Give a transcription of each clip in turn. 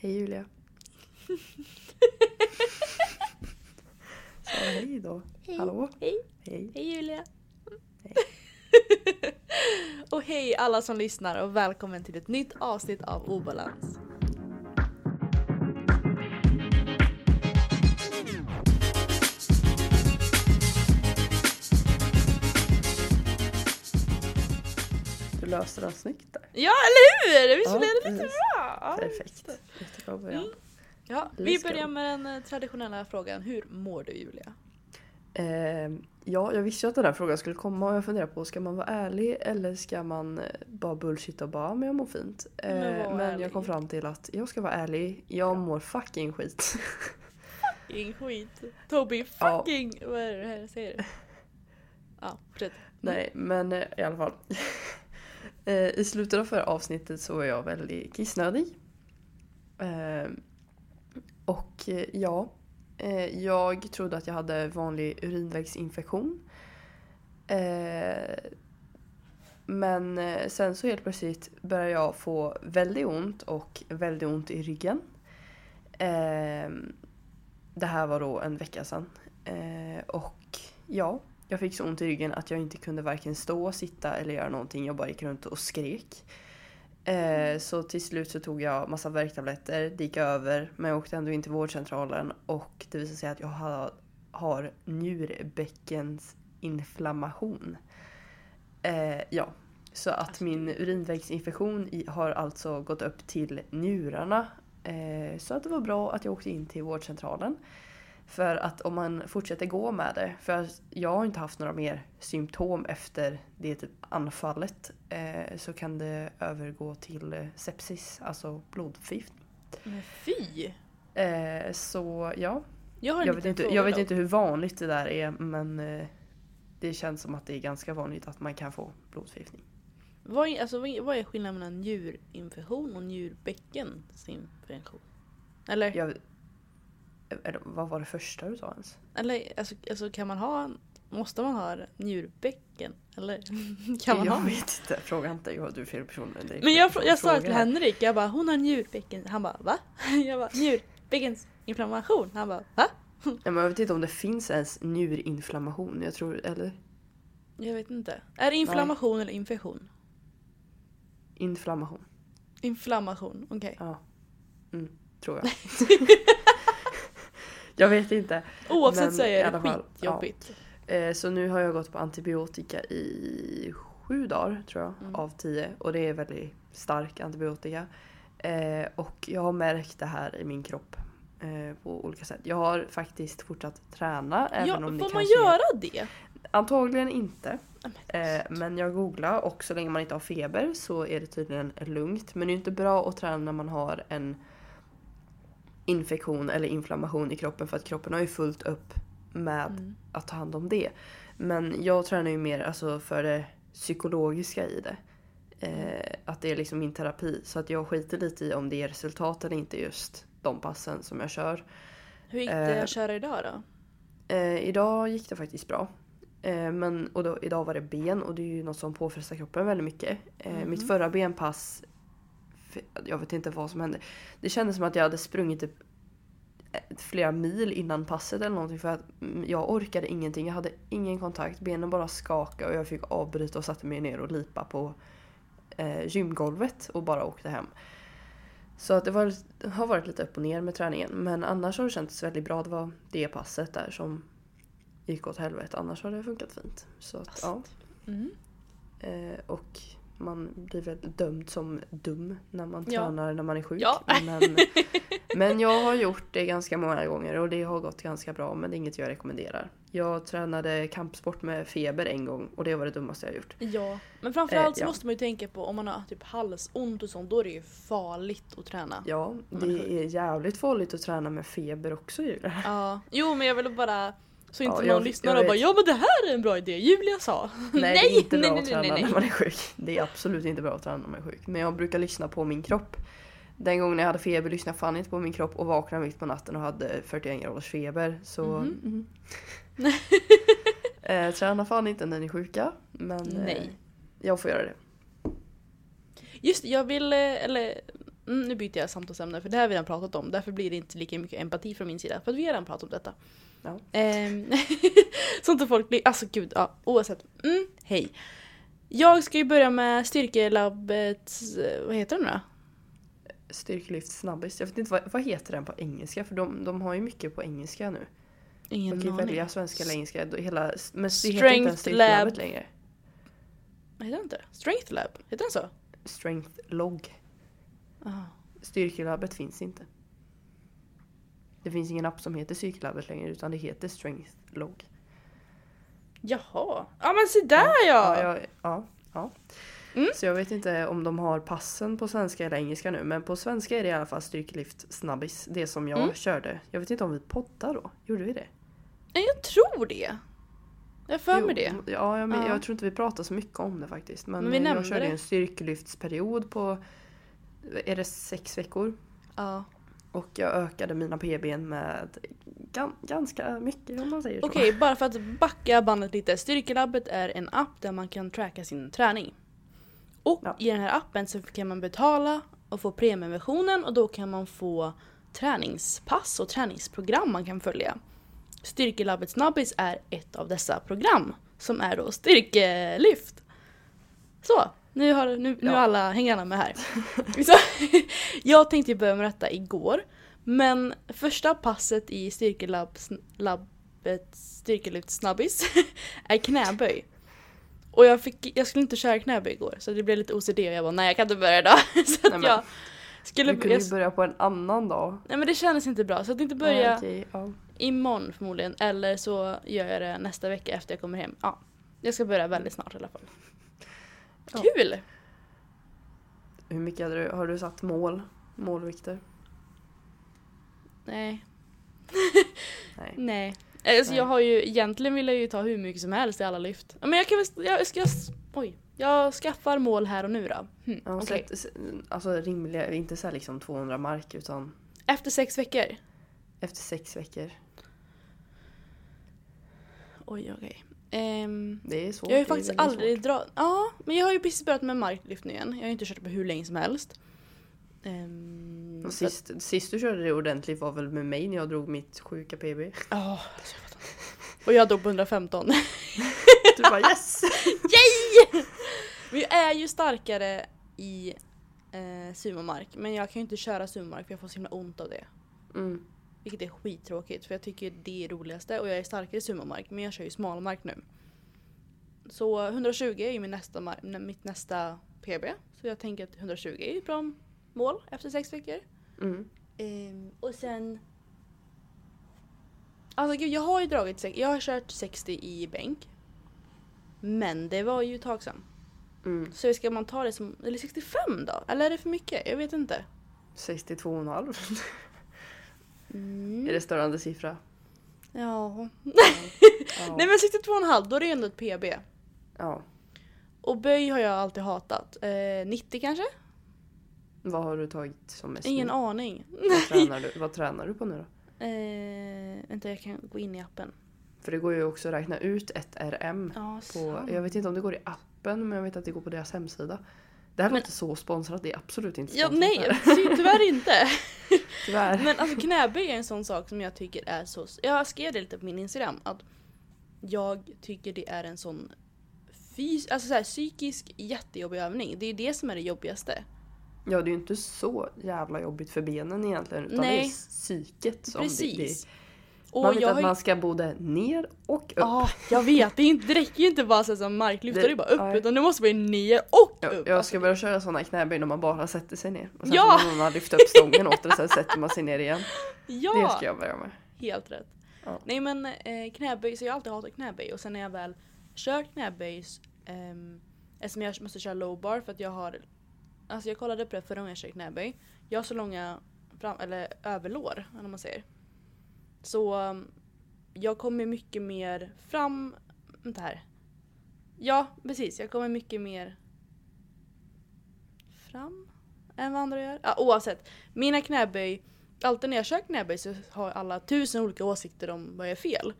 Hej Julia. Sa hej då. Hej. Hallå? Hej. Hej. Hej Julia. Hej. och hej alla som lyssnar och välkommen till ett nytt avsnitt av Obalans. Löste den snyggt där. Ja eller hur! Visst Ja, blev det lite precis. bra? Ja, Perfekt. Jättebra början. Mm. Ja, vi börjar med den eh, traditionella frågan. Hur mår du Julia? Eh, ja, jag visste ju att den här frågan skulle komma och jag funderar på ska man vara ärlig eller ska man eh, bara bullshit och bara men jag mår fint. Eh, Men men jag kom fram till att jag ska vara ärlig. Jag mår fucking skit. Ingen skit. Toby Ja. fucking... Vad är det här jag säger? Ja, fortsätt. Nej, men eh, i alla fall. Eh, I slutet av förra avsnittet så var jag väldigt kissnödig. Eh, och eh, ja, jag trodde att jag hade vanlig urinvägsinfektion. Men sen så helt plötsligt började jag få väldigt ont och väldigt ont i ryggen. Det här var då en vecka sedan. Och ja, jag fick så ont i ryggen att jag inte kunde varken stå, sitta eller göra någonting. Jag bara gick runt och skrek. Eh, så till slut så tog jag massa värktabletter, det gick över. Men jag åkte ändå in till vårdcentralen och det visade sig att jag har, har njurbäckensinflammation. Eh, ja, så att Alltså, min urinvägsinfektion har alltså gått upp till njurarna. Eh, så att det var bra att jag åkte in till vårdcentralen. För att om man fortsätter gå med det, för jag har inte haft några mer symptom efter det typ anfallet, eh, så kan det övergå till eh, sepsis, alltså blodförgiftning. Men fy! Eh, så ja, Jag jag vet, inte, jag vet inte hur vanligt det där är men eh, det känns som att det är ganska vanligt att man kan få blodförgiftning. Vad är, alltså, vad är- skillnaden mellan njurinfektion och njurbäckensinfektion? Eller, Jag, vad var det första du sa ens? eller alltså, alltså kan man ha, måste man ha njurбäcken? Eller kan man jag ha? vet inte, fråga inte. Jag, du är fel person. Är Men jag, jag sa till. Henrik, jag bara hon har njurbäcken. Han bara va? Jag bara njurbäckensinflammation. Han bara va? Ja, men jag vet inte om det finns ens njurinflammation. Jag tror, eller Jag vet inte. Är det inflammation eller infektion? inflammation. Inflammation, okej. Ja. Mm, tror jag. Jag vet inte. Oavsett Men så är det fall, skitjobbigt. Eh, så nu har jag gått på antibiotika i sju dagar tror jag Mm. av tio. Och det är väldigt stark antibiotika. Eh, och jag har märkt det här i min kropp eh, på olika sätt. Jag har faktiskt fortsatt träna. Ja, även om får kan man göra det? Antagligen inte. Ja, men- jag googlade och så länge man inte har feber så är det tydligen lugnt. Men det är inte bra att träna när man har en infektion eller inflammation i kroppen för att kroppen har ju fullt upp med Mm. att ta hand om det. Men jag tränar ju mer alltså, för det psykologiska i det. Eh, att det är liksom min terapi. Så att jag skiter lite i om det är resultat eller inte just de passen som jag kör. Hur gick det Eh, att köra idag då? Eh, idag gick det faktiskt bra. Eh, men, och då, idag var det ben och det är ju något som påfrestar kroppen väldigt mycket. Eh, Mhm. Mitt förra benpass, jag vet inte vad som hände. Det kändes som att jag hade sprungit typ eh, flera mil innan passet eller någonting för att jag orkade ingenting. Jag hade ingen kontakt, benen bara skakade och jag fick avbryta och satte mig ner och lipa på eh, gymgolvet och bara åkte hem. Så att det, var, har varit lite upp och ner med träningen men annars har det känts väldigt bra. Det var det passet där som gick åt helvete. Annars har det funkat fint. Så att, ja. Mm. Eh, och man blir väl dömd som dum när man Ja. tränar när man är sjuk. Ja. Men, men jag har gjort det ganska många gånger och det har gått ganska bra men det är inget jag rekommenderar. Jag tränade kampsport med feber en gång och det var det dummaste jag gjort. Ja, men framförallt så Eh, ja. måste man ju tänka på om man har typ halsont och sånt, då är det ju farligt att träna. Ja, man är det är jävligt farligt att träna med feber också Julia. Ja. Jo men jag vill bara så inte Ja, någon lyssnar och bara ja men det här är en bra idé, Julia sa. Nej, det är inte bra nej, att nej, träna nej, nej. när man är sjuk. Det är absolut inte bra att träna när man är sjuk. Men jag brukar lyssna på min kropp. Den gången jag hade feber lyssnade jag fan inte på min kropp och vaknade mitt på natten och hade 41 graders feber. Så... Mhm. mhm. eh, träna fan inte när ni är sjuka. Men eh, Nej. jag får göra det. Just jag vill, eh, eller mm, nu byter jag samtalsämne för det här har vi redan pratat om. Därför blir det inte lika mycket empati från min sida. För att vi har redan pratat om detta. Ja. Ehm, så inte folk blir, alltså gud, ja, oavsett. Mm, hej. Jag ska ju börja med styrkelabbet, vad heter den då? Styrkelyft snabbis. Jag vet inte vad, vad heter den på engelska för de, de har ju mycket på engelska nu. Ingen Man kan ju välja svenska eller engelska. Hela, men det heter inte Strength styrkelabbet lab. längre. Heter den inte? Strength Lab? Heter den så? Strength log. Aha. Styrkelabbet finns inte. Det finns ingen app som heter Styrkelabbet längre utan det heter Strength log. Jaha. Ja men se där ja! Ja, ja, ja, ja. Mm. Så jag vet inte om de har passen på svenska eller engelska nu men på svenska är det i alla fall styrkelyft snabbis. Det som jag Mm. körde. Jag vet inte om vi poddar då? Gjorde vi det? Nej, Jag tror det. Jag för mig det. Ja, jag, men, Ja. jag tror inte vi pratar så mycket om det faktiskt. Men, Men vi jag körde det. en styrkelyftsperiod på är det sex veckor. Ja. Och jag ökade mina PBn med gan, ganska mycket om man säger så. Okej, bara för att backa bandet lite. Styrkelabbet är en app där man kan tracka sin träning. Och Ja. i den här appen så kan man betala och få premieversionen och då kan man få träningspass och träningsprogram man kan följa. Styrkelabbet Snabbis är ett av dessa program som är då styrkelyft. Så, nu, har, nu, nu Ja. alla, hänger alla med här. Så, jag tänkte börja med detta igår. Men första passet i styrkelabbet styrkelyft snabbis är knäböj. Och jag, fick, jag skulle inte köra knäböj igår så det blev lite OCD och jag bara nej jag kan inte börja idag. så att Nej, jag skulle... Du kunde Jag, ju börja på en annan dag. nej men det kändes inte bra så att inte börja Ja, okej, ja. imorgon förmodligen eller så gör jag det nästa vecka efter jag kommer hem. Ja, jag ska börja väldigt snart i alla fall. Kul! Hur mycket hade du, har du satt mål? Målvikter? Nej. Nej. Nej. Alltså, Nej. Jag har ju, egentligen vill jag ju ta hur mycket som helst i alla lyft. Men jag kan väl, jag ska, oj. Jag skaffar mål här och nu då. Hm, Ja, okej. sätt, alltså rimliga, inte så liksom 200 mark utan Efter sex veckor. efter sex veckor. Oj, okej. Ehm, Det är svårt. jag har ju faktiskt aldrig dragit... Ja, men jag har ju precis börjat med marklyftningen. Jag har ju inte kört på hur länge som helst. Ehm, Och så att- Sist, sist du körde det ordentligt var väl med mig när jag drog mitt sjuka PB. Ja, inte. Och jag dog på 115. Du bara yes! Men jag är ju starkare i eh, sumomark. Men jag kan ju inte köra sumomark för jag får så himla ont av det. Mm. Vilket är skittråkigt för jag tycker det är roligaste och jag är starkare i sumomark men jag kör ju smalmark nu. Så 120 är ju min nästa, mitt nästa PB. Så jag tänker att 120 är ett bra mål efter sex veckor. Mm. Ehm, och sen... Alltså gud, jag har ju dragit, jag har kört 60 i bänk. Men det var ju ett tag sedan. Mm. Så ska man ta det som, eller 65 då? Eller är det för mycket? Jag vet inte. 62,5. Mm. Är det störande siffra? Ja. Ja. Nej men 62,5 då är det ändå ett PB. ja. Och böj har jag alltid hatat. Eh, 90 kanske? Vad har du tagit som mest Ingen nu? aning. Vad tränar, du, vad tränar du på nu då? Eh, vänta jag kan gå in i appen. För det går ju också att räkna ut ett RM. Ja, På, jag vet inte om det går i appen men jag vet att det går på deras hemsida. Det här Men- låter så sponsrat, det är absolut inte Ja, sponsrat. nej, här. ty- tyvärr inte. Tyvärr. Men alltså knäböj är en sån sak som jag tycker är så... Jag skrev det lite på min Instagram att jag tycker det är en sån fys- alltså så här, psykisk jättejobbig övning. Det är det som är det jobbigaste. Ja det är ju inte så jävla jobbigt för benen egentligen utan Nej. det är psyket som Precis. Det, Och man vet jag att man ska både ner och upp. Ja, jag vet. Det, är inte, det räcker ju inte bara så som marklyft, Det- det bara upp. nej. Utan det måste vara ner och upp. jag ska börja köra sådana knäböj när man bara sätter sig ner. Och sen Ja! får någon lyfta upp stången åt det sen sätter man sig ner igen. ja, Det ska jag börja med. helt rätt. Ja. Nej men eh, knäböj, så jag har alltid hatat knäböj och sen när jag väl kör knäböj ehm, eftersom jag måste köra low bar för att jag har Alltså jag kollade på det förra gången jag körde knäböj. Jag har så långa fram, eller överlår, eller man säger. Så um, jag kommer mycket mer fram... Vänta här. Ja, precis. Jag kommer mycket mer fram än vad andra gör. Ja, oavsett. Mina knäböj, alltid när jag kör knäböj så har alla tusen olika åsikter om vad jag är fel.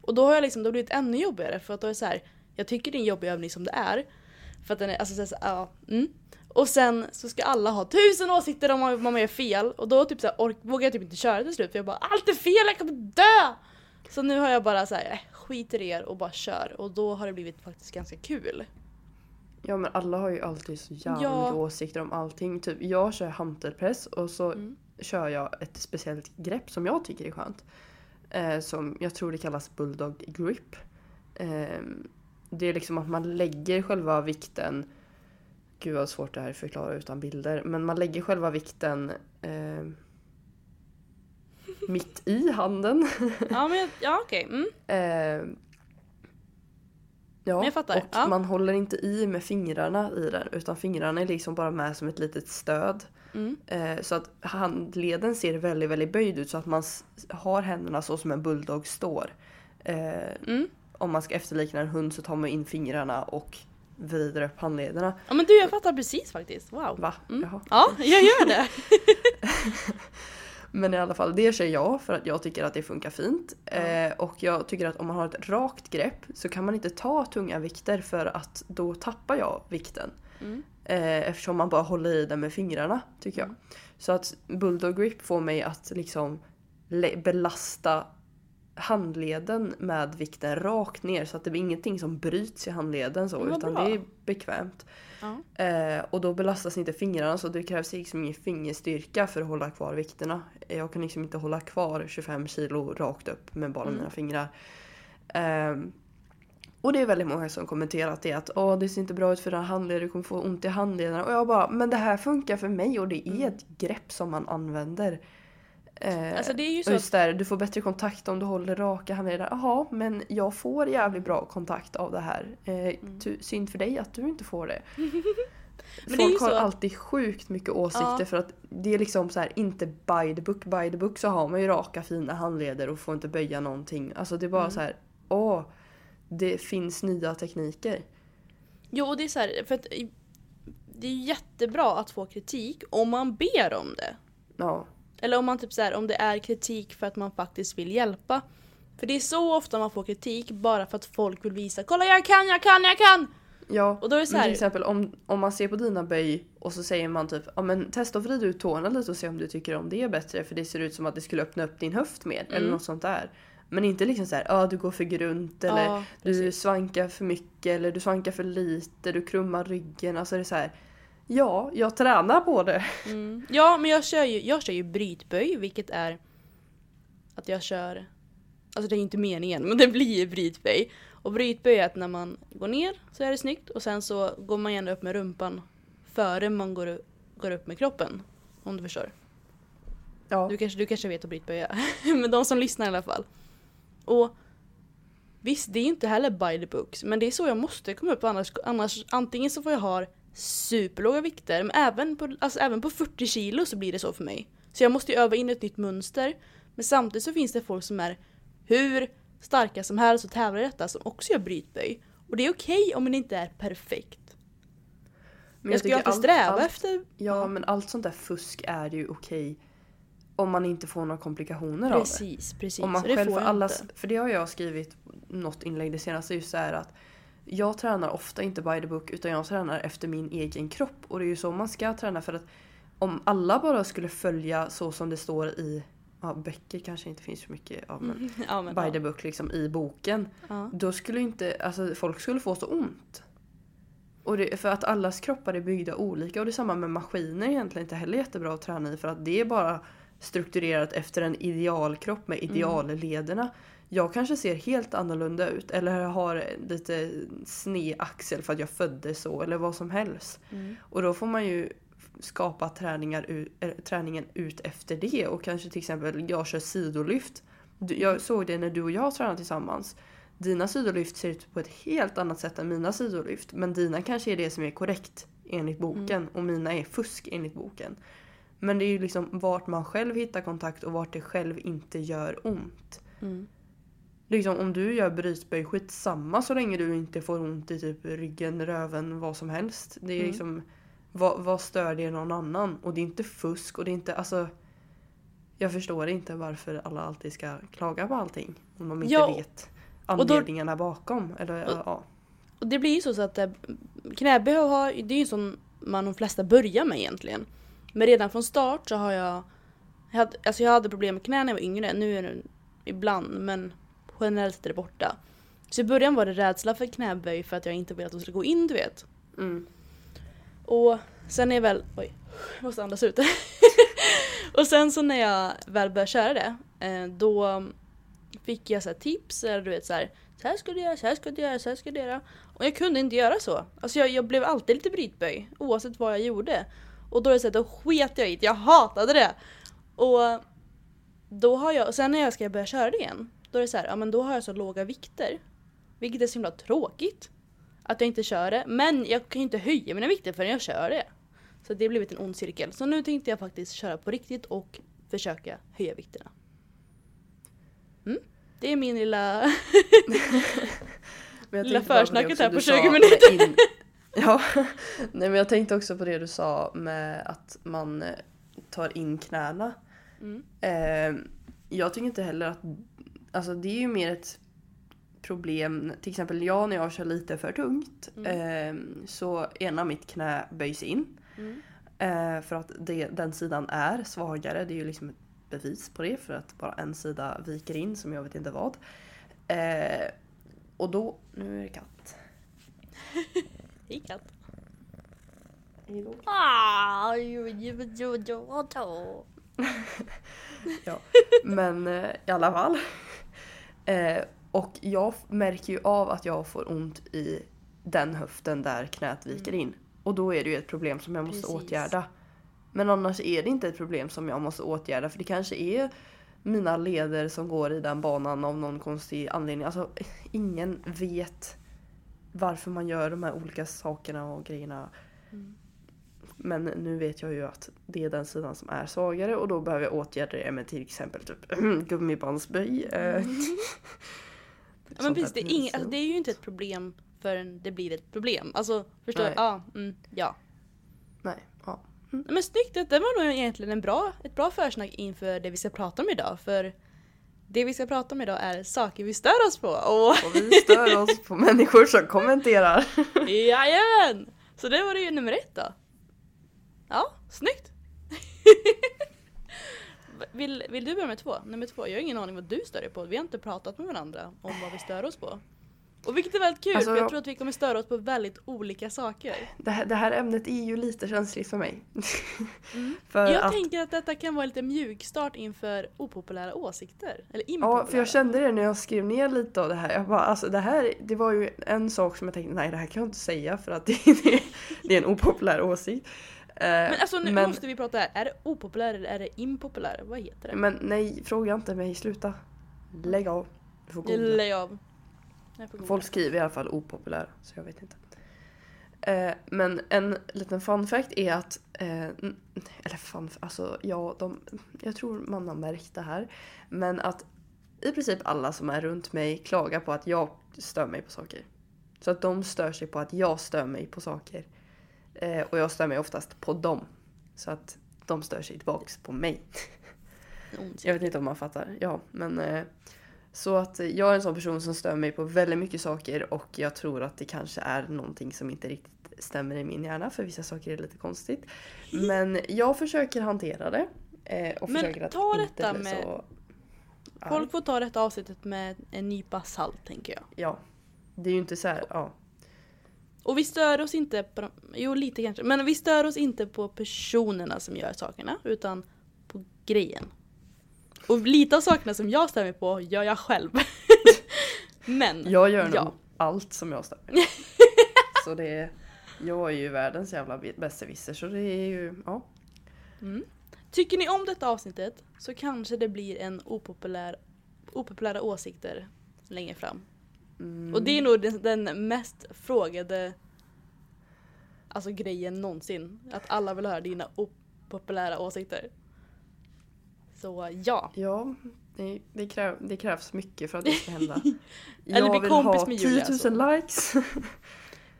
Och då har jag liksom, då har det blivit ännu jobbigare för att då är det så här, jag tycker det är en jobbig övning som det är. För att den är, alltså så här, ja, mm. Och sen så ska alla ha tusen åsikter om vad man gör fel och då typ så här, ork- vågar jag typ inte köra till slut för jag bara allt är fel, jag kommer dö! Så nu har jag bara så här, äh, skiter i er och bara kör och då har det blivit faktiskt ganska kul. Ja men alla har ju alltid så jävla Ja. åsikter om allting. Typ jag kör hantelpress och så Mm. kör jag ett speciellt grepp som jag tycker är skönt. Eh, som jag tror det kallas bulldog grip. Eh, det är liksom att man lägger själva vikten Gud vad svårt det här är att förklara utan bilder. Men man lägger själva vikten eh, mitt i handen. Ja men ja okej, mm. Eh, ja, och ja. man håller inte i med fingrarna i den utan fingrarna är liksom bara med som ett litet stöd. Mm. Eh, så att handleden ser väldigt, väldigt böjd ut så att man har händerna så som en bulldog står. Eh, Mm. om man ska efterlikna en hund så tar man in fingrarna och vrider upp handlederna. Ja men du jag fattar precis faktiskt, wow. Va? Mm. Jaha. Ja, jag gör det. Men i alla fall, det kör jag för att jag tycker att det funkar fint. Eh, och jag tycker att om man har ett rakt grepp så kan man inte ta tunga vikter för att då tappar jag vikten. Mm. Eh, eftersom man bara håller i den med fingrarna, tycker jag. Mm. Så att bulldog grip får mig att liksom belasta handleden med vikten rakt ner så att det blir ingenting som bryts i handleden så utan bra. det är bekvämt. Ja. Eh, och då belastas inte fingrarna så det krävs liksom ingen fingerstyrka för att hålla kvar vikterna. Eh, Jag kan liksom inte hålla kvar 25 kilo rakt upp med bara Mm. mina fingrar. Ehm, och det är väldigt många som kommenterat det att Åh, det ser inte bra ut för dina handleder, du kommer få ont i handlederna. Och jag bara, men det här funkar för mig och det är Mm. ett grepp som man använder. Eh, Alltså det är ju så just där, du får bättre kontakt om du håller raka handleder. Jaha, men jag får jävligt bra kontakt av det här. Eh, tu- synd för dig att du inte får det. Mm. Men Folk har så- alltid sjukt mycket åsikter Ja. för att det är liksom så här, inte by the book. By the book så har man ju raka fina handleder och får inte böja någonting. Alltså det är bara Mm. så här, åh, det finns nya tekniker. Jo, och det är så här, för att det är jättebra att få kritik om man ber om det. Ja, Eller om man typ så här, om det är kritik för att man faktiskt vill hjälpa. För det är så ofta man får kritik bara för att folk vill visa Kolla jag kan, jag kan, jag kan! ja. Och då är det så Men till här, exempel om, om man ser på dina böj och så säger man typ ja men testa att vrida ut tårna lite och se om du tycker om det är bättre för det ser ut som att det skulle öppna upp din höft mer eller Mm. något sånt där. Men inte liksom så här, ja du går för grunt eller ja, du svankar för mycket eller du svankar för lite, du krummar ryggen. Alltså det är så här, ja jag tränar på det. Mm. Ja, men jag kör, ju, jag kör ju brytböj, vilket är att jag kör... Alltså det är inte meningen, men det blir brytböj. Och brytböj är att när man går ner så är det snyggt och sen så går man gärna upp med rumpan före man går, går upp med kroppen. Om du förstår. Ja. Du kanske, du kanske vet att brytböja. men de som lyssnar i alla fall. Och visst, det är inte heller by the books, men det är så jag måste komma upp annars, annars antingen så får jag ha superlåga vikter, men även på, alltså även på 40 kilo så blir det så för mig. Så jag måste ju öva in ett nytt mönster, men samtidigt så finns det folk som är hur starka som helst och tävlar i detta som också gör brytböj. Och det är okej om det inte är perfekt. Men jag ska ju alltid allt- sträva allt- efter... Ja men allt sånt där fusk är ju okej om man inte får några komplikationer av det. Precis, precis. Om man själv får jag allas, inte. för det har jag skrivit något inlägg det senaste just så här att jag tränar ofta inte by the book utan jag tränar efter min egen kropp och det är ju så man ska träna för att om alla bara skulle följa så som det står i ja, böcker kanske inte finns så mycket av men Ja, men, by the book liksom i boken Ja. då skulle inte, alltså folk skulle få så ont. Och det, för att allas kroppar är byggda olika och det är samma med maskiner egentligen inte heller jättebra att träna i för att det är bara strukturerat efter en idealkropp med ideallederna. Jag kanske ser helt annorlunda ut eller har lite sned axel för att jag föddes så eller vad som helst. Mm. Och då får man ju skapa träningar, äh, träningen ut efter det och kanske till exempel jag kör sidolyft. Jag såg det när du och jag tränade tillsammans. Dina sidolyft ser ut på ett helt annat sätt än mina sidolyft men dina kanske är det som är korrekt enligt boken och mina är fusk enligt boken. Men det är ju liksom vart man själv hittar kontakt och vart det själv inte gör ont. Mm. Liksom om du gör brytböj, skitsamma så länge du inte får ont i typ ryggen, röven, vad som helst. Det är Mm. liksom, vad, vad stör det någon annan? Och det är inte fusk och det är inte, alltså jag förstår inte varför alla alltid ska klaga på allting. Om de inte Ja, vet och då- anledningarna bakom. Eller, Och- ja. Och det blir ju så, att eh, knäböj har, det är ju sån man de flesta börjar med egentligen. Men redan från start så har jag... Jag hade, alltså jag hade problem med knä när jag var yngre, nu är det ibland men generellt är det borta. Så i början var det rädsla för knäböj för att jag inte ville att de skulle gå in du vet. Mm. Och sen är jag väl... Oj, jag måste andas ut. och sen så när jag väl började köra det, eh, då fick jag så tips, eller du vet så här, så här ska du göra, så här ska du göra, så här ska du göra. Och jag kunde inte göra så. Alltså jag, jag blev alltid lite brytböj, oavsett vad jag gjorde. Och då är det så här, då sket jag i det, jag hatade det! Och då har jag, sen när jag ska börja köra det igen, då är det så här, ja men då har jag så låga vikter. Vilket är så himla tråkigt. Att jag inte kör det. Men jag kan ju inte höja mina vikter förrän jag kör det. Så det har blivit en ond cirkel. Så nu tänkte jag faktiskt köra på riktigt och försöka höja vikterna. Mm. Det är min lilla, lilla försnacket här på sa 20 med minuter. In... Ja, nej men jag tänkte också på det du sa med att man tar in knäna. Mm. Eh, jag tycker inte heller att, alltså det är ju mer ett problem, till exempel jag när jag kör lite för tungt eh, så ena mitt knä böjs in. Mm. Eh, för att det, den sidan är svagare, det är ju liksom ett bevis på det för att bara en sida viker in som jag vet inte vad. Eh, och då, nu är det katt. Hej katt. Ja, men eh, i alla fall. Eh, och jag märker ju av att jag får ont i den höften där knät viker in. Och då är det ju ett problem som jag måste Precis. åtgärda. Men annars är det inte ett problem som jag måste åtgärda för det kanske är mina leder som går i den banan av någon konstig anledning. Alltså ingen vet varför man gör de här olika sakerna och grejerna. Mm. Men nu vet jag ju att det är den sidan som är svagare och då behöver jag åtgärda det med till exempel typ gummibandsböj. eh, Ja, men precis, det är, ing, pinsamt. alltså, det är ju inte ett problem förrän det blir ett problem. Alltså, förstår du? Ja, mm, ja. Nej, ja. Nej, Men snyggt, det var nog egentligen en bra, ett bra försnack inför det vi ska prata om idag. För det vi ska prata om idag är saker vi stör oss på. Och Och vi stör oss på människor som kommenterar. jajamän! Så det var det ju nummer ett då. Ja, snyggt! vill, vill du börja med två? Nummer två, jag har ingen aning vad du stör dig på. Vi har inte pratat med varandra om vad vi stör oss på. Och vilket är väldigt kul, Alltså, för jag tror att vi kommer störa oss på väldigt olika saker. Det här, det här ämnet är ju lite känsligt för mig. för Jag att, tänker att detta kan vara lite mjukstart inför opopulära åsikter. Eller impopulära. ja, för jag kände det när jag skrev ner lite av det här. Jag bara, alltså det här, det var ju en sak som jag tänkte, nej det här kan jag inte säga för att det, det, det är en opopulär åsikt. Eh, Men alltså nu men, måste vi prata här. Är det opopulär eller är det impopulär? Vad heter det? men nej, fråga inte mig, sluta. Lägg av. Du får googla. Lägg av. Folk skriver i alla fall opopulär, så jag vet inte. Eh, men en liten fun fact är att, eh, eller fun, alltså ja, de, jag tror man har märkt det här. Men att i princip alla som är runt mig klagar på att jag stör mig på saker. Så att de stör sig på att jag stör mig på saker. Eh, och jag stör mig oftast på dem. Så att de stör sig tillbaks på mig. Jag vet inte om man fattar. Ja, men eh, så att jag är en sån person som stör mig på väldigt mycket saker och jag tror att det kanske är någonting som inte riktigt stämmer i min hjärna för vissa saker är lite konstigt. Men jag försöker hantera det. Eh, och Men försöker att ta inte detta bli med- så. Folk får ta detta avsnittet med en nypa salt tänker jag. Ja. Det är ju inte så här, ja. Och vi stör oss inte på de, jo lite kanske, men vi stör oss inte på personerna som gör sakerna utan på grejen. Och lite av sakerna som jag stör mig på gör jag själv. men, Jag gör nog ja. allt som jag stör mig på. Så det är, jag är ju världens jävla besserwisser så det är ju, ja. Mm. Tycker ni om detta avsnittet så kanske det blir en opopulär, opopulära åsikter längre fram. Mm. Och det är nog den, den mest frågade alltså grejen någonsin. Att alla vill höra dina opopulära åsikter. Så ja. Ja, det, det, kräv, det krävs mycket för att det ska hända. Eller jag bli vill kompis ha med 10 Julia, 000 så. likes.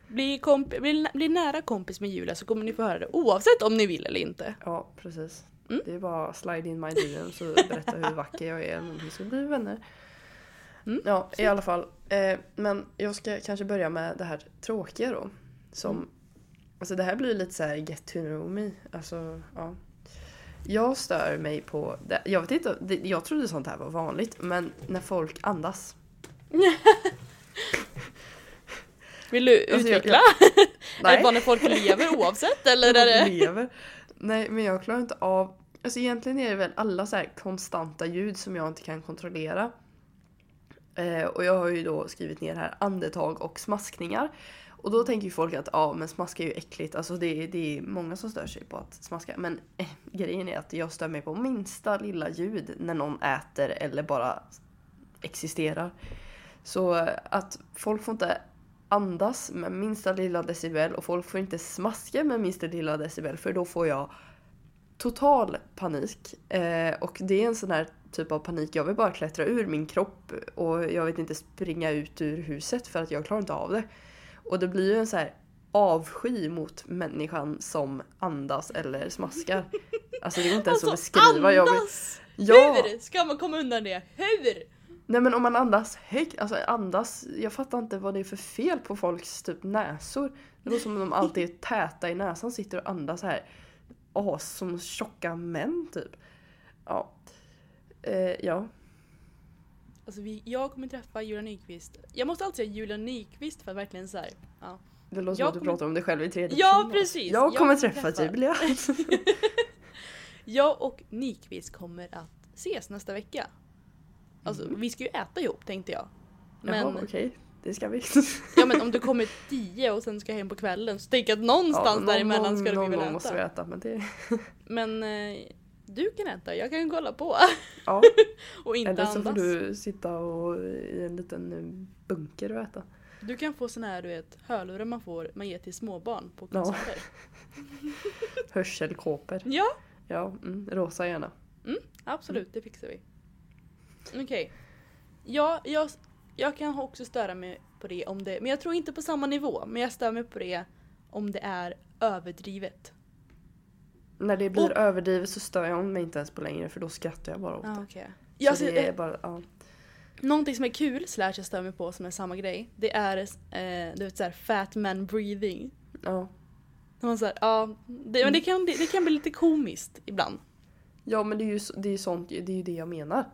Bli, komp- bli, bli nära kompis med Julia så kommer ni få höra det oavsett om ni vill eller inte. Ja, precis. Mm. Det är bara slide in my DMs och berätta hur vacker jag är så blir vi vänner. Mm, Ja, i alla fall. Eh, men jag ska kanske börja med det här tråkiga då. Som Mm. Alltså det här blir lite så här get to know me. Alltså, ja. Jag stör mig på, det. jag vet inte, det- jag trodde sånt här var vanligt, men när folk andas. Vill du Alltså, jag- utveckla? Är det bara när folk lever oavsett eller är det... lever. Nej, men jag klarar inte av... Alltså egentligen är det väl alla så här konstanta ljud som jag inte kan kontrollera. Eh, och jag har ju då skrivit ner här andetag och smaskningar. Och då tänker ju folk att ja, men smaska är ju äckligt. Alltså det, är- det är många som stör sig på att smaska. Men eh, grejen är att jag stör mig på minsta lilla ljud när någon äter eller bara existerar. Så eh, att folk får inte andas med minsta lilla decibel och folk får inte smaska med minsta lilla decibel för då får jag total panik. Eh, och det är en sån här typ av panik, jag vill bara klättra ur min kropp och jag vet inte springa ut ur huset för att jag klarar inte av det. Och det blir ju en så här avsky mot människan som andas eller smaskar. Alltså det går inte ens att beskriva. Jag vill, andas! ja! Hur ska man komma undan det? Hur? Nej men om man andas högt, alltså andas, jag fattar inte vad det är för fel på folks typ näsor. Det låter som om de alltid är täta i näsan, sitter och andas här as som tjocka män typ. Ja. Eh, ja. Alltså vi, jag kommer träffa Julia Nyqvist. Jag måste alltid säga Julia Nyqvist för att verkligen såhär. Ja. Det låter som att du kommer- pratar om dig själv i tredje Ja, precis. Jag Jag kommer träffa träffa. Julia. Jag och Nyqvist kommer att ses nästa vecka. Alltså Mm. vi ska ju äta ihop tänkte jag. Jaha, Men, okej. Det ska vi. ja, men om du kommer tio och sen ska hem på kvällen så tänker jag att någonstans någon- däremellan ska någon vi väl gång äta. måste vi äta, men det... Men eh, du kan äta, jag kan kolla på. Ja. och inte Eller så får andas. du sitta och, i en liten bunker och äta. Du kan få såna här du vet, hörlurar man får, man ger till småbarn på Ja. konserter. Hörselkåpor. Ja, Ja, mm, rosa gärna. absolut, det fixar vi. Okej. Ja, jag, jag kan också störa mig på det om det, men jag tror inte på samma nivå. Men jag stör mig på det om det är överdrivet. När det blir Och- överdrivet så stör jag mig inte ens på längre för då skrattar jag bara åt Ah, det. okay. Så jag, ser- det är bara, ja. Någonting som är kul, slash jag stör mig på som är samma grej, det är eh, du vet såhär fat man breathing. ja. Man ja, det, men det kan, det, det kan bli lite komiskt ibland. Ja men det är ju, så- det är ju sånt, det är ju det jag menar.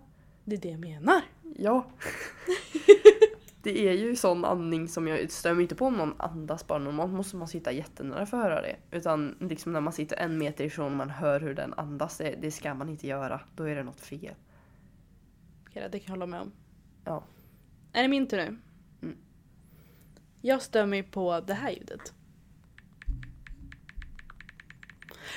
Det är det jag menar. Ja. det är ju sån andning som jag mig inte på om någon andas bara normalt måste man sitta jättenära för att höra det. Utan liksom när man sitter en meter ifrån och man hör hur den andas, det, det ska man inte göra. Då är det något fel. Okej, det kan jag hålla med om. Ja. Är det min tur nu? Mm. Jag stör mig på det här ljudet.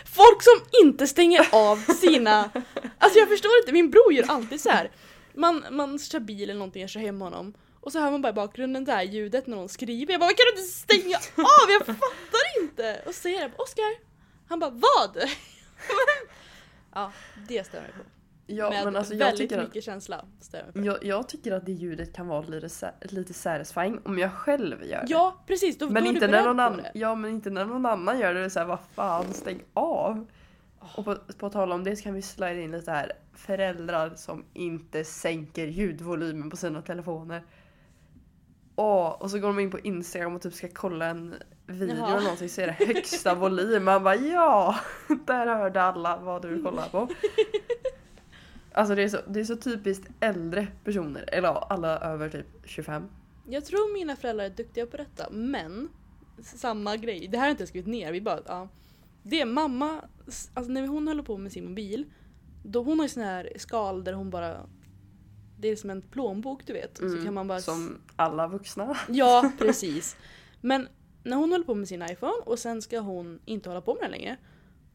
Folk som inte stänger av sina... Alltså jag förstår inte, min bror gör alltid så här. Man, man kör bil eller någonting, jag kör hem honom. Och så hör man bara i bakgrunden det här ljudet när någon skriver. Jag bara kan du inte stänga av? Jag fattar inte! Och så säger jag Oskar. Han bara vad? ja, det stör mig på. Ja Med men alltså jag väldigt tycker att mycket känsla stör jag jag, jag tycker att det ljudet kan vara lite, lite satisfying om jag själv gör det. Ja precis, då, Men då är inte, du när någon annan, ja, men inte när någon annan gör det. det är så här, vad fan, stäng av! Och på, på tal om det så kan vi slida in lite här föräldrar som inte sänker ljudvolymen på sina telefoner. Åh, och så går de in på Instagram och typ ska kolla en video Jaha. eller någonting så är det högsta volym. Man bara ja, där hörde alla vad du kollar på. Alltså det är, så, det är så typiskt äldre personer, eller ja, alla över typ 25. Jag tror mina föräldrar är duktiga på detta, men samma grej. Det här har jag inte skrivit ner, vi bara, ja. Det är mamma, alltså när hon håller på med sin mobil, då hon har ju sån här skal där hon bara det är som en plånbok du vet. så Mm, kan man bara Som alla vuxna. Ja, precis. Men när hon håller på med sin iPhone och sen ska hon inte hålla på med den längre.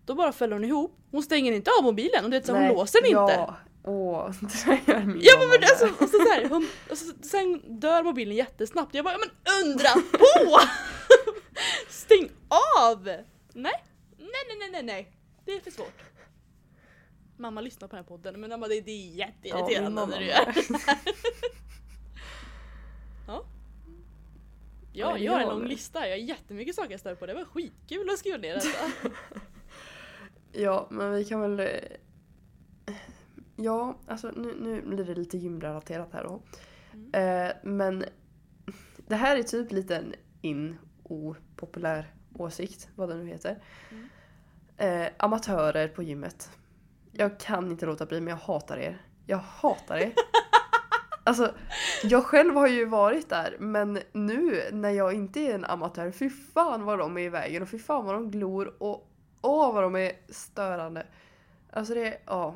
Då bara fäller hon ihop. Hon stänger inte av mobilen och du vet, så hon låser den inte. Ja, åh, det gör min Ja men, men alltså, och så, så här, hon, och så, sen dör mobilen jättesnabbt. Jag bara, ja, men undra på! Stäng av! Nej, nej, nej, nej, nej. Det är för svårt. Mamma lyssnar på den här podden men mamma, det, det är Ja, jätteirriterande mamma när du gör Ja. Ja, Ja, jag har en lång lista. Jag har jättemycket saker jag stör på. Det var skitkul att skriva ner detta. Ja, men vi kan väl... eh, Ja, alltså nu, nu blir det lite gymrelaterat här då. Mm. Eh, men det här är typ lite en in opopulär åsikt, vad det nu heter. Mm. Eh, amatörer på gymmet. Jag kan inte låta bli men jag hatar er. Jag hatar er. Alltså, jag själv har ju varit där men nu när jag inte är en amatör, fy fan vad de är i vägen och fy fan vad de glor och åh vad de är störande. Alltså det är, ja.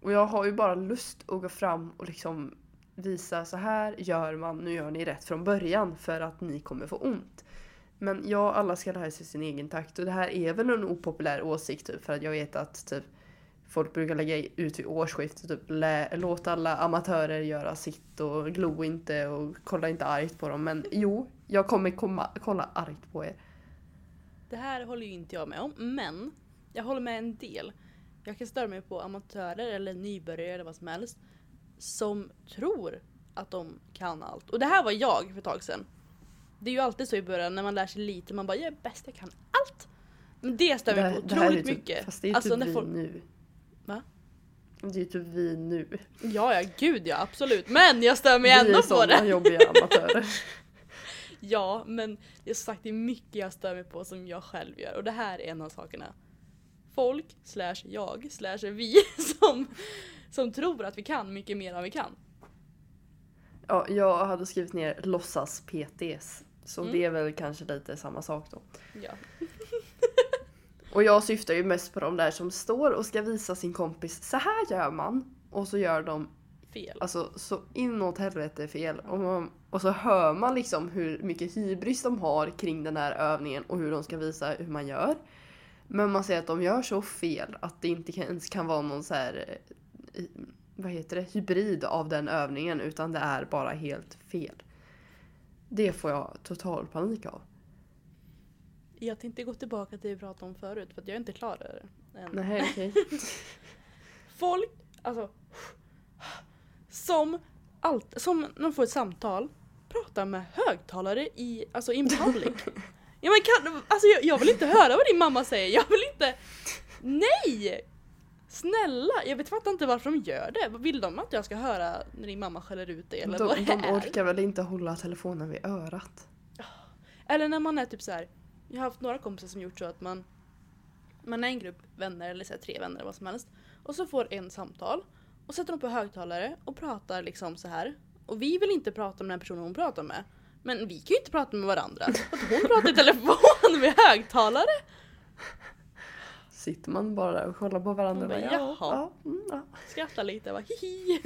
Och jag har ju bara lust att gå fram och liksom visa så här gör man, nu gör ni rätt från början för att ni kommer få ont. Men ja, alla ska lära sig sin egen takt och det här är väl en opopulär åsikt typ för att jag vet att typ folk brukar lägga ut vid årsskiftet typ låt alla amatörer göra sitt och glo inte och kolla inte argt på dem. Men jo, jag kommer komma, kolla argt på er. Det här håller ju inte jag med om, men jag håller med en del. Jag kan störa mig på amatörer eller nybörjare eller vad som helst som tror att de kan allt. Och det här var jag för ett tag sedan. Det är ju alltid så i början när man lär sig lite, man bara jag är bäst, jag kan allt. Men det stör mig på otroligt typ, mycket. Fast det är Alltså, typ när vi folk- nu. Det är typ vi nu. Ja, ja, gud ja, absolut. Men jag stör mig vi ändå är på det. jobbiga amatörer. Ja, men det är sagt det är mycket jag stör mig på som jag själv gör och det här är en av sakerna. Folk, slash jag, slash vi som, som tror att vi kan mycket mer än vi kan. Ja, jag hade skrivit ner låtsas PTs. Så Mm. det är väl kanske lite samma sak då. Ja. Och jag syftar ju mest på de där som står och ska visa sin kompis så här gör man. Och så gör de Fel. alltså så inåt helvete fel. Och, man, och så hör man liksom hur mycket hybris de har kring den här övningen och hur de ska visa hur man gör. Men man ser att de gör så fel att det inte ens kan vara någon så här eh, vad heter det, hybrid av den övningen utan det är bara helt fel. Det får jag total panik av. Jag tänkte gå tillbaka till det vi pratade om förut för att jag är inte klar där än. Nej, okej. Folk, alltså som, allt, som när de får ett samtal pratar med högtalare i, alltså in public. Ja, men kan, alltså jag, jag vill inte höra vad din mamma säger, jag vill inte... Nej! Snälla, jag vet fattar inte varför de gör det. Vill de att jag ska höra när din mamma skäller ut dig eller vad De, det de är? orkar väl inte hålla telefonen vid örat? Eller när man är typ så här. Jag har haft några kompisar som gjort så att man man är en grupp vänner eller så här, tre vänner eller vad som helst och så får en samtal och sätter de på högtalare och pratar liksom så här. Och vi vill inte prata med den personen hon pratar med. Men vi kan ju inte prata med varandra. Att hon pratar i telefon med högtalare. Sitter man bara där och kollar på varandra och bara, bara, ja, jaha. ja, mm, ja. Skrattar lite och bara hihi.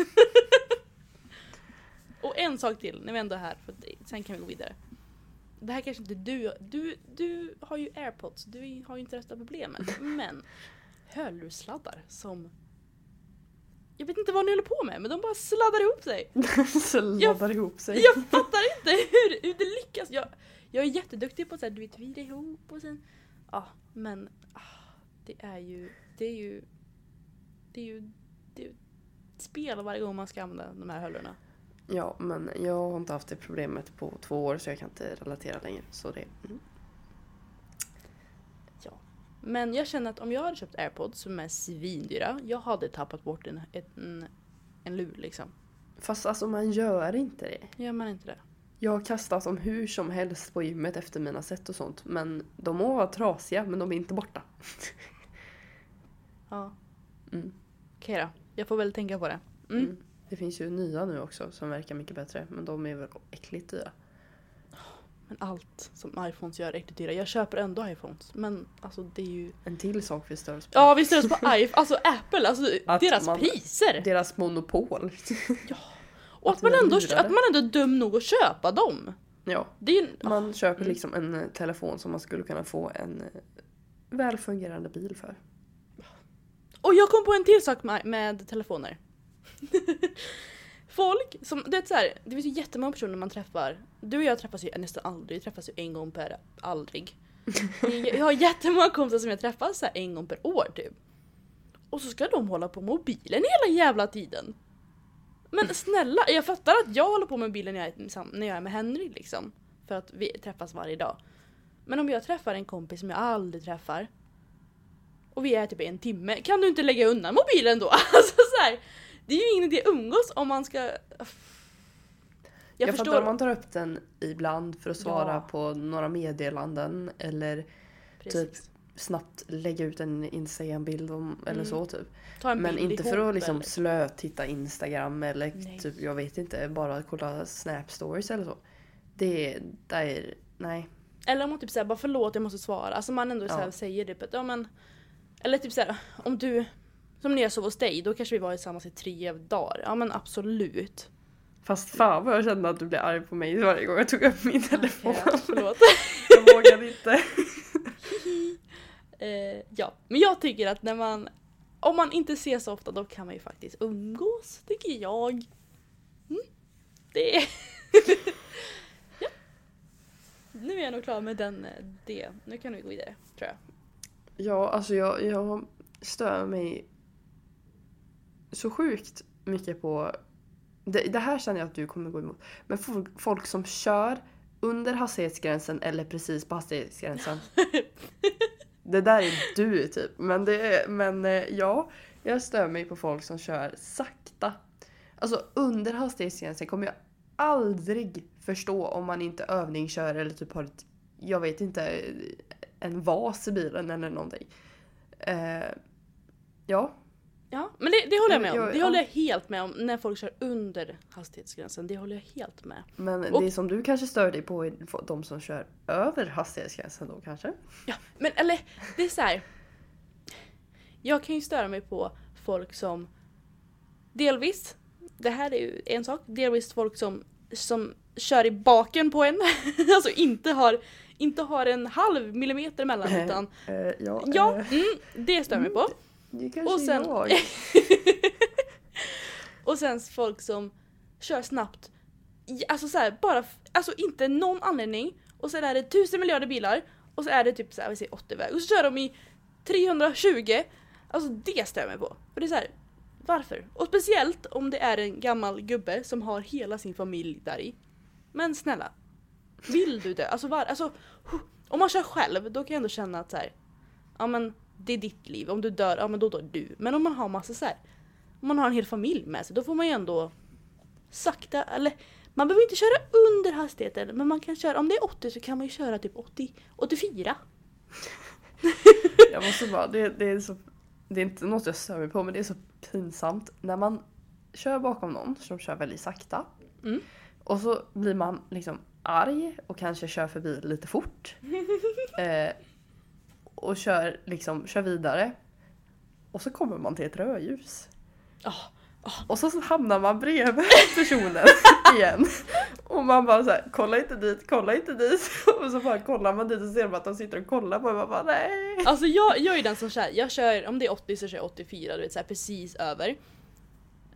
och en sak till när vi ändå är här, för sen kan vi gå vidare. Det här kanske inte du, du, du har ju airpods, du har ju inte detta problemet. Men hörlurssladdar som jag vet inte vad ni håller på med men de bara sladdar ihop sig. Så laddar ihop sig. Jag fattar inte hur, hur det lyckas. Jag, jag är jätteduktig på att du vet, vira ihop och sen... Ja, men ah, det är ju... Det är ju... Det är ju... Det är ju spel varje gång man ska använda de här hörlurarna. Ja, men jag har inte haft det problemet på två år så jag kan inte relatera längre. Så det, mm. Men jag känner att om jag hade köpt airpods som är svindyra, jag hade tappat bort en, en, en lur liksom. Fast alltså man gör inte det. Gör man inte det? Jag har kastat dem hur som helst på gymmet efter mina set och sånt. Men de må vara trasiga men de är inte borta. Ja. Mm. Okej då, jag får väl tänka på det. Mm. Mm. Det finns ju nya nu också som verkar mycket bättre. Men de är väl äckligt dyra. Men allt som iPhones gör är äckligt dyra. Jag köper ändå iPhones. Men alltså det är ju... En till sak vi stör oss på. Ja vi stör oss på iPhone, alltså Apple, alltså Att deras man- priser! Deras monopol. Och att att man, ändå, att man ändå är dum nog att köpa dem. ja, ju... man köper Mm. liksom en eh, telefon som man skulle kunna få en eh, väl fungerande bil för. Och jag kom på en till sak med, med telefoner. Folk som, du vet så här, det finns ju jättemånga personer man träffar. Du och jag träffas ju nästan aldrig, vi träffas ju en gång per aldrig. Jag har jättemånga kompisar som jag träffar så här en gång per år typ. Och så ska de hålla på med mobilen hela jävla tiden. Men snälla, jag fattar att jag håller på med mobilen när jag är, liksom, när jag är med Henry liksom. För att vi träffas varje dag. Men om jag träffar en kompis som jag aldrig träffar och vi är typ en timme, kan du inte lägga undan mobilen då? Alltså så här, det är ju ingen idé att umgås om man ska... Jag, Jag, fattar förstår. om man tar upp den ibland för att svara Ja. på några meddelanden eller Precis. snabbt lägga ut en Instagram-bild om, eller Mm. så typ. Men inte för att liksom slötitta Instagram eller Nej. typ, jag vet inte, bara kolla Snap stories eller så. Det är, det är nej. Eller om man typ säger bara förlåt jag måste svara. Alltså man ändå så Ja. säger det. Att, ja, men, eller typ såhär om du, som när jag sov hos dig, då kanske vi var tillsammans i tre dagar. Ja men absolut. Fast fan vad jag kände att du blev arg på mig varje gång jag tog upp min telefon. Okej, förlåt. jag vågade inte. Eh, ja, men jag tycker att när man, om man inte ses så ofta då kan man ju faktiskt umgås, tycker jag. Mm. Det är... ja. Nu är jag nog klar med den, eh, det. Nu kan vi gå vidare, tror jag. Ja, alltså jag, jag stör mig så sjukt mycket på... Det, det här känner jag att du kommer gå emot. Men folk, som kör under hastighetsgränsen eller precis på hastighetsgränsen. det där är du typ. Men, det, men eh, ja, jag stör mig på folk som kör sakta. Alltså under hastighetsgränsen kommer jag aldrig förstå om man inte övningskör eller typ har ett, jag vet inte, en vas i bilen eller någonting. Eh, ja, Ja, men det, det håller jag med om. Jag- Det ja. håller jag helt med om när folk kör under hastighetsgränsen. Det håller jag helt med. men Och- det som du kanske stör dig på är de som kör över hastighetsgränsen då kanske? Ja, men eller det är så här. Jag kan ju störa mig på folk som delvis, det här är ju en sak, delvis folk som, som kör i baken på en. alltså inte har, inte har en halv millimeter emellan utan Eh, ja, ja, eh, mm, det stör mig på. Det kanske och sen- jag. och sen folk som kör snabbt, alltså så här, bara, alltså inte någon anledning och sen är det tusen miljarder bilar och så är det typ så här, vi säger 80 väg och så kör de i 320. Alltså det mig på. För det är så här, varför? Och speciellt om det är en gammal gubbe som har hela sin familj där i. Men snälla, vill du det? Alltså, var, alltså om man kör själv då kan jag ändå känna att så här, ja men det är ditt liv, om du dör, ja men då dör du. Men om man har massa så här, om man har en hel familj med sig då får man ju ändå sakta, eller man behöver inte köra under hastigheten men man kan köra, om det är 80 så kan man ju köra typ 80, 84. Jag måste bara, det, det är så... Det är inte något jag stör mig på men det är så pinsamt när man kör bakom någon som kör väldigt sakta. Mm. Och så blir man liksom arg och kanske kör förbi lite fort. eh, och kör liksom, kör vidare. Och så kommer man till ett rödljus. Ah, Och så hamnar man bredvid personen igen. Och man bara så här, kolla inte dit, kolla inte dit. Och så bara kollar man dit och ser att de sitter och kollar på en. Man bara nej. Alltså jag, jag är den som kör, jag kör, om det är 80 så kör jag 84, du vet såhär precis över.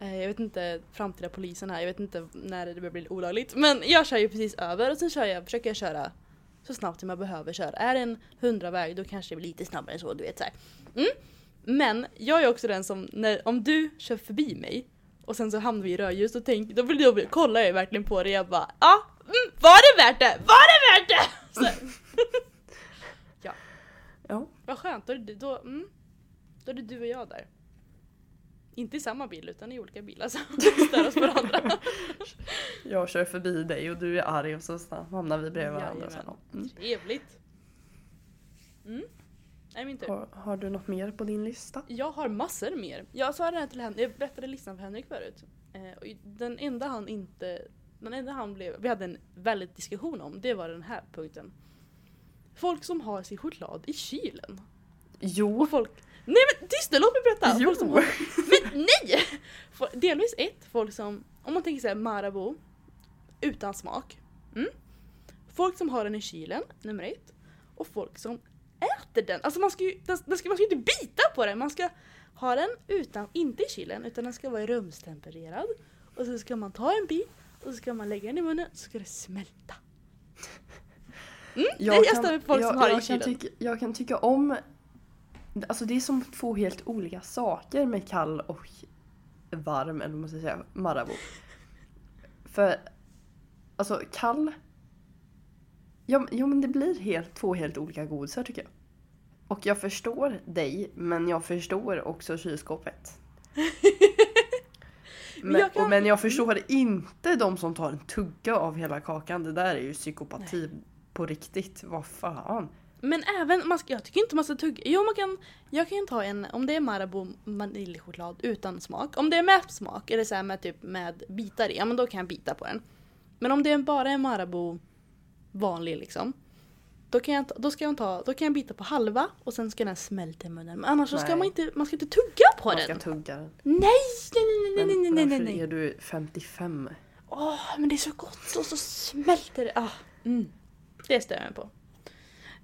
Eh, Jag vet inte, framtida polisen här, jag vet inte när det börjar bli olagligt. Men jag kör ju precis över och sen kör jag, försöker jag köra så snabbt som jag behöver köra. Är det en 100 väg då kanske det blir lite snabbare än så, du vet såhär. Mm. Men jag är också den som, när, om du kör förbi mig och sen så hamnar vi i rödljus då, tänk, då, vill jag, då kollar jag verkligen på det jag bara ja, mm, var det värt det? Var det värt det? Så, Ja. vad skönt, då då, mm, då är det du och jag där. Inte i samma bil utan i olika bilar som stör oss varandra. Jag kör förbi dig och du är arg och så hamnar vi bredvid varandra. Sen. Jajamän. Mm. Trevligt. Mm. Nej, min tur. Har, har du något mer på din lista? Jag har massor mer. Jag sa det här till Henrik, jag berättade listan för Henrik förut. Eh, och den enda han inte, den enda han blev, vi hade en väldigt diskussion om, det var den här punkten. Folk som har sin choklad i kylen. Jo. Och folk, nej men tyst nu, låt mig berätta! Jo. Som men nej! Delvis ett, folk som, om man tänker såhär Marabou, utan smak. Mm. Folk som har den i kylen, nummer ett. Och folk som äter den. Alltså man ska ju, den, den ska, man ska inte bita på den, man ska ha den utan, inte i kylen, utan den ska vara rumstempererad. Och så ska man ta en bit och så ska man lägga den i munnen så ska det smälta. Mm, det jag mig på folk jag, som har det i jag kan, tycka, jag kan tycka om... Alltså det är som två helt olika saker med kall och varm, eller vad man ska säga, Marabou. För alltså kall... Ja, ja men det blir helt, två helt olika godisar tycker jag. Och jag förstår dig, men jag förstår också kylskåpet. Men jag kan- men jag förstår inte de som tar en tugga av hela kakan. Det där är ju psykopati på riktigt. Vad fan. Men även, man ska, jag tycker inte man ska tugga. Jo man kan, jag kan ju ta en, om det är Marabou vaniljchoklad utan smak. Om det är med smak, eller så här med typ med bitar i, ja men då kan jag bita på den. Men om det är bara är Marabou vanlig liksom. Då kan, jag, då, ska jag ta, då kan jag bita på halva och sen ska den smälta i munnen. Men annars så ska man inte, man ska inte tugga på Man den. ska tugga den. Nej, nej, nej, nej, nej, nej, nej, nej. är du 55? Åh, men det är så gott och så smälter det. Ah, mm. Det stör jag mig på.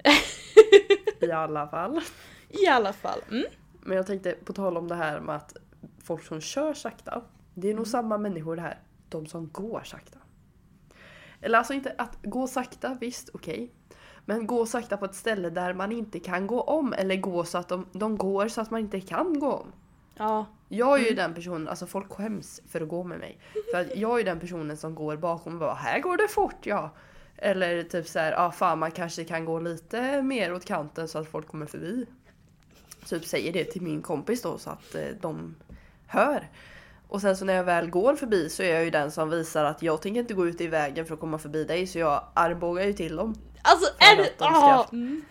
I alla fall. I alla fall. Mm. Men jag tänkte på tal om det här med att folk som kör sakta. Det är nog samma människor det här. De som går sakta. Eller alltså inte att gå sakta, visst okej. Men gå sakta på ett ställe där man inte kan gå om. Eller gå så att de, de går så att man inte kan gå om. Ja, Jag är ju Mm. den personen, alltså folk skäms för att gå med mig. För jag är ju den personen som går bakom och bara här går det fort ja. Eller typ så här, ah, fan man kanske kan gå lite mer åt kanten så att folk kommer förbi. Typ säger det till min kompis då så att eh, de hör. Och sen så när jag väl går förbi så är jag ju den som visar att jag tänker inte gå ut i vägen för att komma förbi dig så jag armbågar ju till dem. alltså För är det... att de ska- Ah, mm.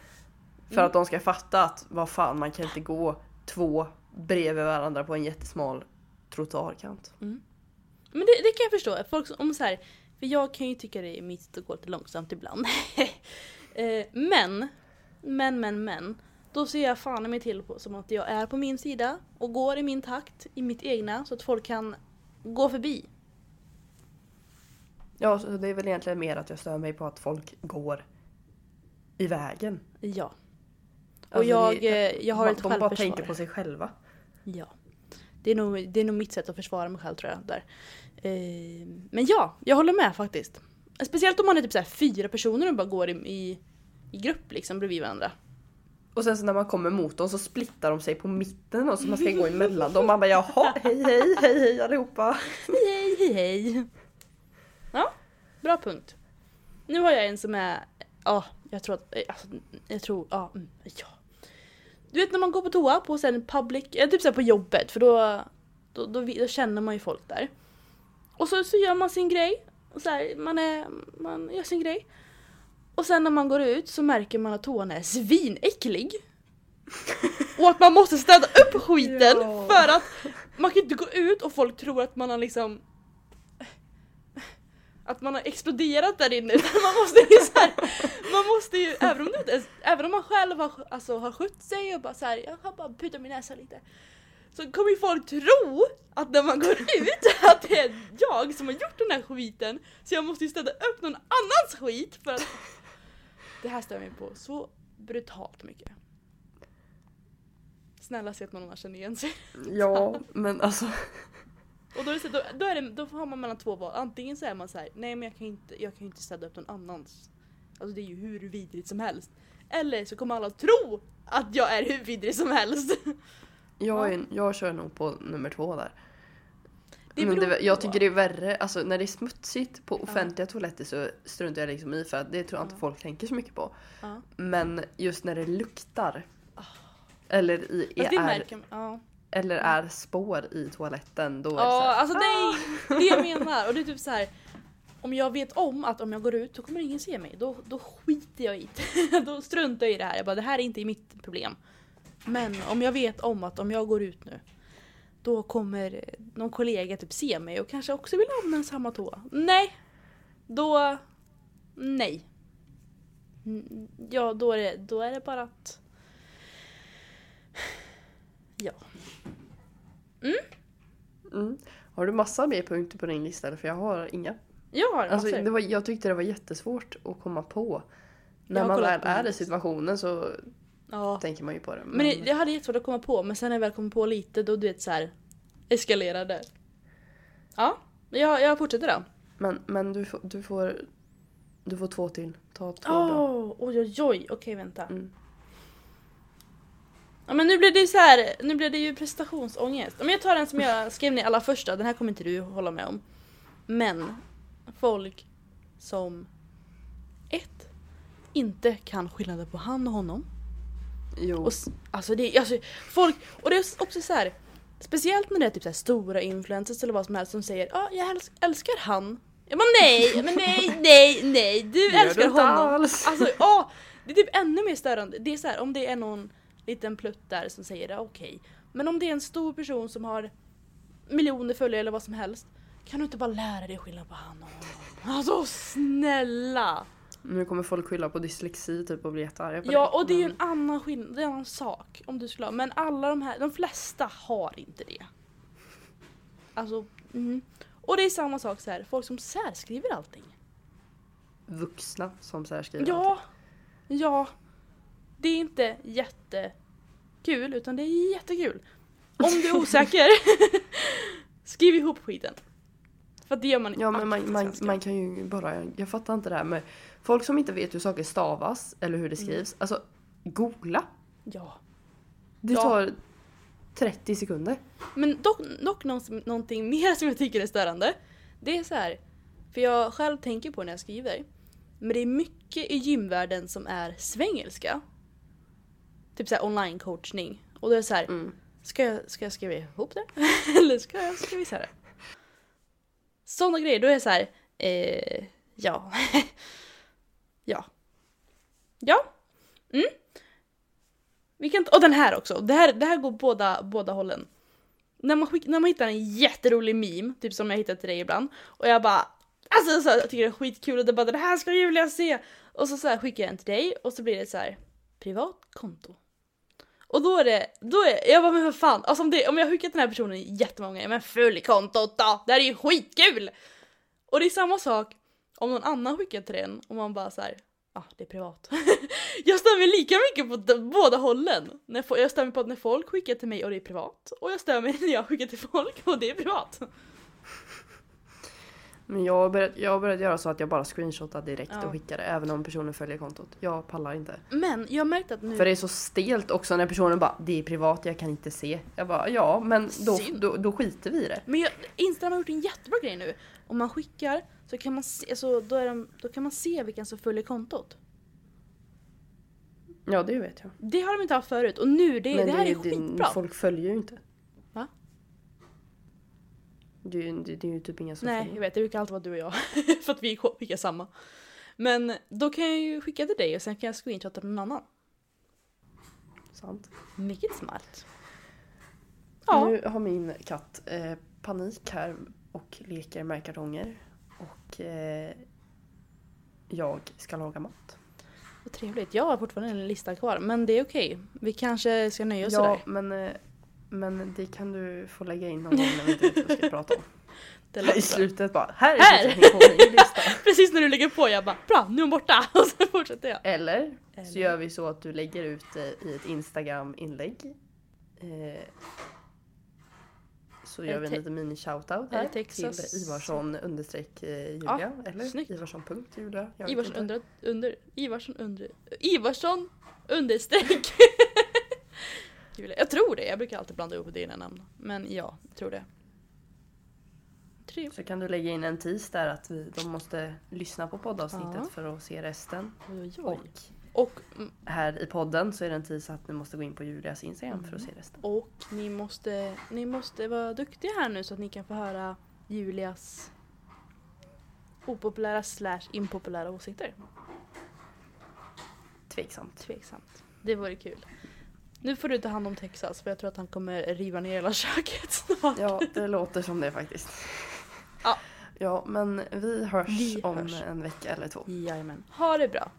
För att de ska fatta att vad fan man kan inte gå två bredvid varandra på en jättesmal trottoarkant. Men det, det kan jag förstå. Folk om så här, för jag kan ju tycka det är mysigt att gå lite långsamt ibland. Eh, men, men, men, men. Då ser jag fan mig till på, som att jag är på min sida och går i min takt, i mitt egna, så att folk kan gå förbi. Ja, så det är väl egentligen mer att jag stör mig på att folk går i vägen. Ja. Och Alltså, jag, det- eh, jag har ett De bara självförsvar. tänker på sig själva. Ja. Det är, nog, det är nog mitt sätt att försvara mig själv tror jag. Där. Eh, men ja, jag håller med faktiskt. Speciellt om man är typ så fyra personer och bara går i, i, i grupp liksom bredvid varandra. Och sen så när man kommer mot dem så splittar de sig på mitten och så man ska gå emellan dem. Man bara jaha, hej hej hej hej allihopa. Hej hej hej! Ja, bra punkt. Nu har jag en som är, ja, jag tror att, eh, alltså, jag tror, ja, mm, ja. Du vet när man går på toa på sen public, eh, typ såhär på jobbet för då, då, då, då känner man ju folk där. Och så, så gör man sin grej, och så här, man, är, man gör sin grej. Och sen när man går ut så märker man att toan är svinäcklig. Och att man måste städa upp skiten Ja. för att man kan inte gå ut och folk tror att man har liksom att man har exploderat där inne utan man måste ju så här, man måste ju, även om, inte, även om man själv har, alltså, har skött sig och bara så här, jag har bara putat min näsa lite så kommer ju folk tro att när man går ut att det är jag som har gjort den här skiten så jag måste ju städa upp någon annans skit för att det här stör mig på så brutalt mycket. Snälla se att någon annan känner igen sig. Ja, men alltså. Och då, är det så, då, då, är det, då har man mellan två val. Antingen så är man så här: nej men jag kan ju inte, jag kan ju inte städa upp någon annans. Alltså det är ju hur vidrigt som helst. Eller så kommer alla tro att jag är hur vidrig som helst. Jag, är, jag kör nog på nummer två där. Det Men det, jag tycker det är värre, alltså när det är smutsigt på offentliga toaletter så struntar jag liksom i för att det tror jag inte Ja. folk tänker så mycket på. Ja. Men just när det luktar. Eller, i, är. Ja. Eller är spår i toaletten då är det så Ja, här, alltså nej! Det är det jag menar. Och det är typ så här. Om jag vet om att om jag går ut så kommer ingen se mig, då, då skiter jag i det. då struntar jag i det här. Jag bara, det här är inte mitt problem. Men om jag vet om att om jag går ut nu, då kommer någon kollega typ se mig och kanske också vill använda samma toa. Nej! Då... Nej. Ja, då är det, då är det bara att... Ja. Mm. Har du massa mer punkter på din lista? För jag har inga. Jag har Alltså, massor. det var, jag tyckte det var jättesvårt att komma på. När man väl är i situationen så Ja. tänker man ju på det. Men det, jag hade jättesvårt att komma på, men sen när jag väl kom på lite då du vet så här eskalerade. Ja, jag, jag fortsätter då. men, men du, får, du, får, du får två till. Ta två Åh, då. oj oj oj, okej vänta. Mm. Ja men nu blir det ju så här, nu blir det ju prestationsångest. Men jag tar den som jag skrev ner alla första, den här kommer inte du hålla med om. Men folk som ett, inte kan skillnaden på han och honom. Jo. Och, alltså det, alltså folk, och det är också så här. Speciellt när det är typ så här stora influencers eller vad som helst som säger ja ah, jag äls- älskar han. Jag bara nej, men nej, nej, nej, du gör älskar honom. alls. Alltså åh, det är typ ännu mer störande. Det är så här, om det är någon liten plutt där som säger det, okej. Men om det är en stor person som har miljoner följare eller vad som helst. Kan du inte bara lära dig skillnad på han och honom? Alltså snälla! Nu kommer folk skylla på dyslexi typ och bli jättearga på Ja och det är ju en annan skillnad, det är en annan sak om du skulle ha. Men alla de här, de flesta har inte det. Alltså, mm. Och det är samma sak så här, folk som särskriver allting. Vuxna som särskriver Ja, ja. Det är inte jättekul utan det är jättekul. Om du är osäker, skriv ihop skiten. För det gör man Ja men man, man, man kan ju bara, jag fattar inte det här med folk som inte vet hur saker stavas eller hur det Mm. skrivs. Alltså googla. Ja. Det Ja. tar 30 sekunder. Men dock, dock någon- någonting mer som jag tycker är störande. Det är så här, för jag själv tänker på när jag skriver. Men det är mycket i gymvärlden som är svengelska. Typ såhär online coachning. Och då är det så här, Mm. ska jag, ska jag skriva ihop det? Eller ska jag skriva isär det? Sådana grejer, då är det så här, eh, ja. ja. Ja. Mm. Vi kan, och den här också, det här, det här går båda, båda hållen. När man, skick, när man hittar en jätterolig meme, typ som jag hittat till dig ibland, och jag bara Alltså så här, jag tycker det är skitkul och det bara det här ska Julia se! Och så, så här, skickar jag den till dig och så blir det så här privat konto. Och då är det, då är jag bara men för fan, alltså om, det, om jag har skickat den här personen jättemånga gånger, men följ kontot då! Det här är ju skitkul! Och det är samma sak om någon annan skickar till den och man bara så här, ah det är privat. jag stör mig lika mycket på båda hållen. När, jag stör mig på att när folk skickar till mig och det är privat, och jag stör mig när jag skickar till folk och det är privat. Men jag har, börjat, jag börjat göra så att jag bara screenshotar direkt Ja. och skickar det även om personen följer kontot. Jag pallar inte. Men jag har märkt att nu... För det är så stelt också när personen bara det är privat, jag kan inte se. Jag bara ja men då, då, då skiter vi i det. Men jag, Instagram har gjort en jättebra grej nu. Om man skickar så kan man se, alltså, då, är de, då kan man se vilken som följer kontot. Ja det vet jag. Det har de inte haft förut och nu, det, Men det här är det- skitbra. Folk följer ju inte. Det det, det är ju typ ingen som Nej, jag vet. Det brukar alltid vara du och jag. för att vi skickar samma. Men då kan jag ju skicka till dig och sen kan jag screenshotta någon annan. Sant. Mycket smart. Ja. Nu har min katt eh, panik här och leker med kartonger. Och eh, jag ska laga mat. Vad trevligt. Jag har fortfarande en lista kvar men det är okej. Vi kanske ska nöja oss Ja, sådär. men, eh, men det kan du få lägga in någon gång när vi inte vet vad vi ska prata om. Det I låter slutet bara, här är Här! Precis när du lägger på jag bara bra, nu är hon borta och så fortsätter jag. Eller så Eller? gör vi så att du lägger ut det i ett Instagram-inlägg. Eh, så gör vi en te- liten mini-shoutout här Texas- till Ivarsson understreck eh, Julia. Ja, eller snyggt. Ivarsson punkt Julia. Ivarsson under, Ivarsson under, Ivarsson understreck. Julia. Jag tror det, jag brukar alltid blanda ihop dina namn. Men ja, jag tror det. Trevligt. Så kan du lägga in en tis där att vi, de måste lyssna på poddavsnittet Ja. för att se resten. Oj, oj. Och Och, mm, här i podden så är det en tis att ni måste gå in på Julias Instagram för att Mm. se resten. och ni måste, ni måste vara duktiga här nu så att ni kan få höra Julias opopulära slash impopulära åsikter. Tveksamt. Tveksamt. Det vore kul. Nu får du ta hand om Texas för jag tror att han kommer riva ner hela köket snart. Ja, det låter som det faktiskt. Ja. Ja, men vi hörs Vi om hörs. en vecka eller två. Jajamän. Ha det bra.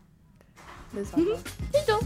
Detsamma. Hejdå! Hej då.